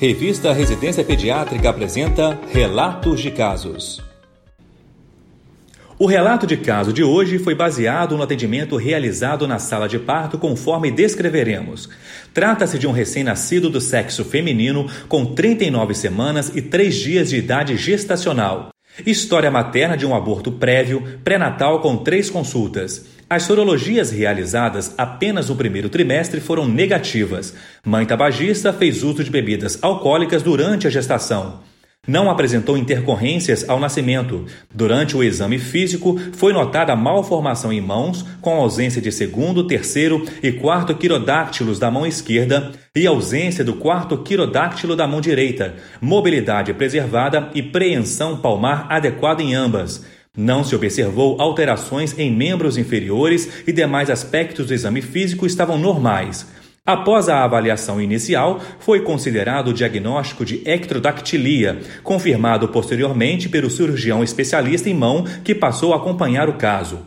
Revista Residência Pediátrica apresenta Relatos de Casos. O relato de caso de hoje foi baseado no atendimento realizado na sala de parto, conforme descreveremos. Trata-se de um recém-nascido do sexo feminino com 39 semanas e 3 dias de idade gestacional. História materna de um aborto prévio, pré-natal com três consultas. As sorologias realizadas apenas no primeiro trimestre foram negativas. Mãe tabagista fez uso de bebidas alcoólicas durante a gestação. Não apresentou intercorrências ao nascimento. Durante o exame físico, foi notada malformação em mãos, com ausência de segundo, terceiro e quarto quirodáctilos da mão esquerda e ausência do quarto quirodáctilo da mão direita, mobilidade preservada e preensão palmar adequada em ambas. Não se observou alterações em membros inferiores e demais aspectos do exame físico estavam normais. Após a avaliação inicial, foi considerado o diagnóstico de ectrodactilia, confirmado posteriormente pelo cirurgião especialista em mão que passou a acompanhar o caso.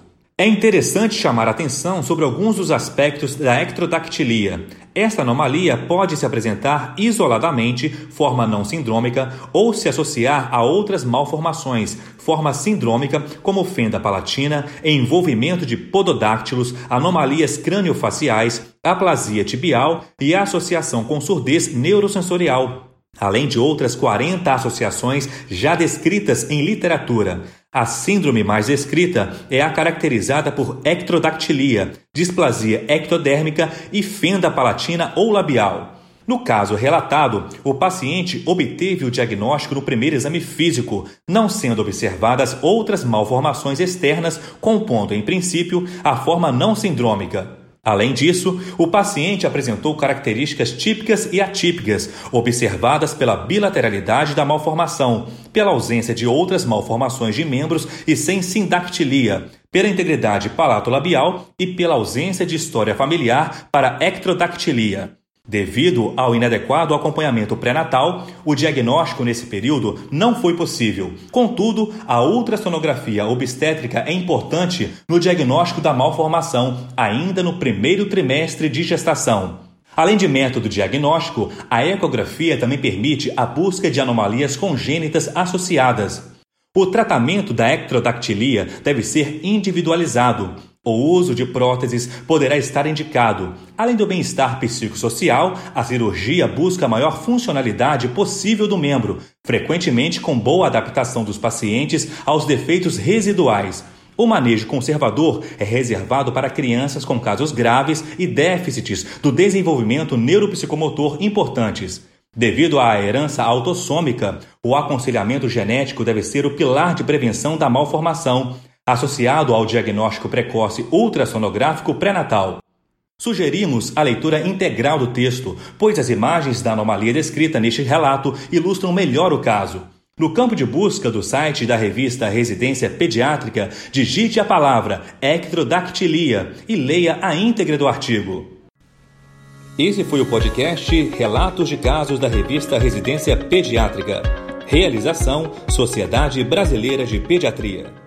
É interessante chamar atenção sobre alguns dos aspectos da ectrodactilia. Esta anomalia pode se apresentar isoladamente, forma não sindrômica, ou se associar a outras malformações, forma sindrômica, como fenda palatina, envolvimento de pododáctilos, anomalias craniofaciais, aplasia tibial e associação com surdez neurosensorial, além de outras 40 associações já descritas em literatura. A síndrome mais descrita é a caracterizada por ectrodactilia, displasia ectodérmica e fenda palatina ou labial. No caso relatado, o paciente obteve o diagnóstico no primeiro exame físico, não sendo observadas outras malformações externas, compondo, em princípio, a forma não sindrômica. Além disso, o paciente apresentou características típicas e atípicas, observadas pela bilateralidade da malformação, pela ausência de outras malformações de membros e sem sindactilia, pela integridade palatolabial e pela ausência de história familiar para ectrodactilia. Devido ao inadequado acompanhamento pré-natal, o diagnóstico nesse período não foi possível. Contudo, a ultrassonografia obstétrica é importante no diagnóstico da malformação, ainda no primeiro trimestre de gestação. Além de método diagnóstico, a ecografia também permite a busca de anomalias congênitas associadas. O tratamento da ectrodactilia deve ser individualizado. O uso de próteses poderá estar indicado. Além do bem-estar psicossocial, a cirurgia busca a maior funcionalidade possível do membro, frequentemente com boa adaptação dos pacientes aos defeitos residuais. O manejo conservador é reservado para crianças com casos graves e déficits do desenvolvimento neuropsicomotor importantes. Devido à herança autossômica, o aconselhamento genético deve ser o pilar de prevenção da malformação, associado ao diagnóstico precoce ultrassonográfico pré-natal. Sugerimos a leitura integral do texto, pois as imagens da anomalia descrita neste relato ilustram melhor o caso. No campo de busca do site da revista Residência Pediátrica, digite a palavra ectrodactilia e leia a íntegra do artigo. Esse foi o podcast Relatos de Casos da revista Residência Pediátrica. Realização Sociedade Brasileira de Pediatria.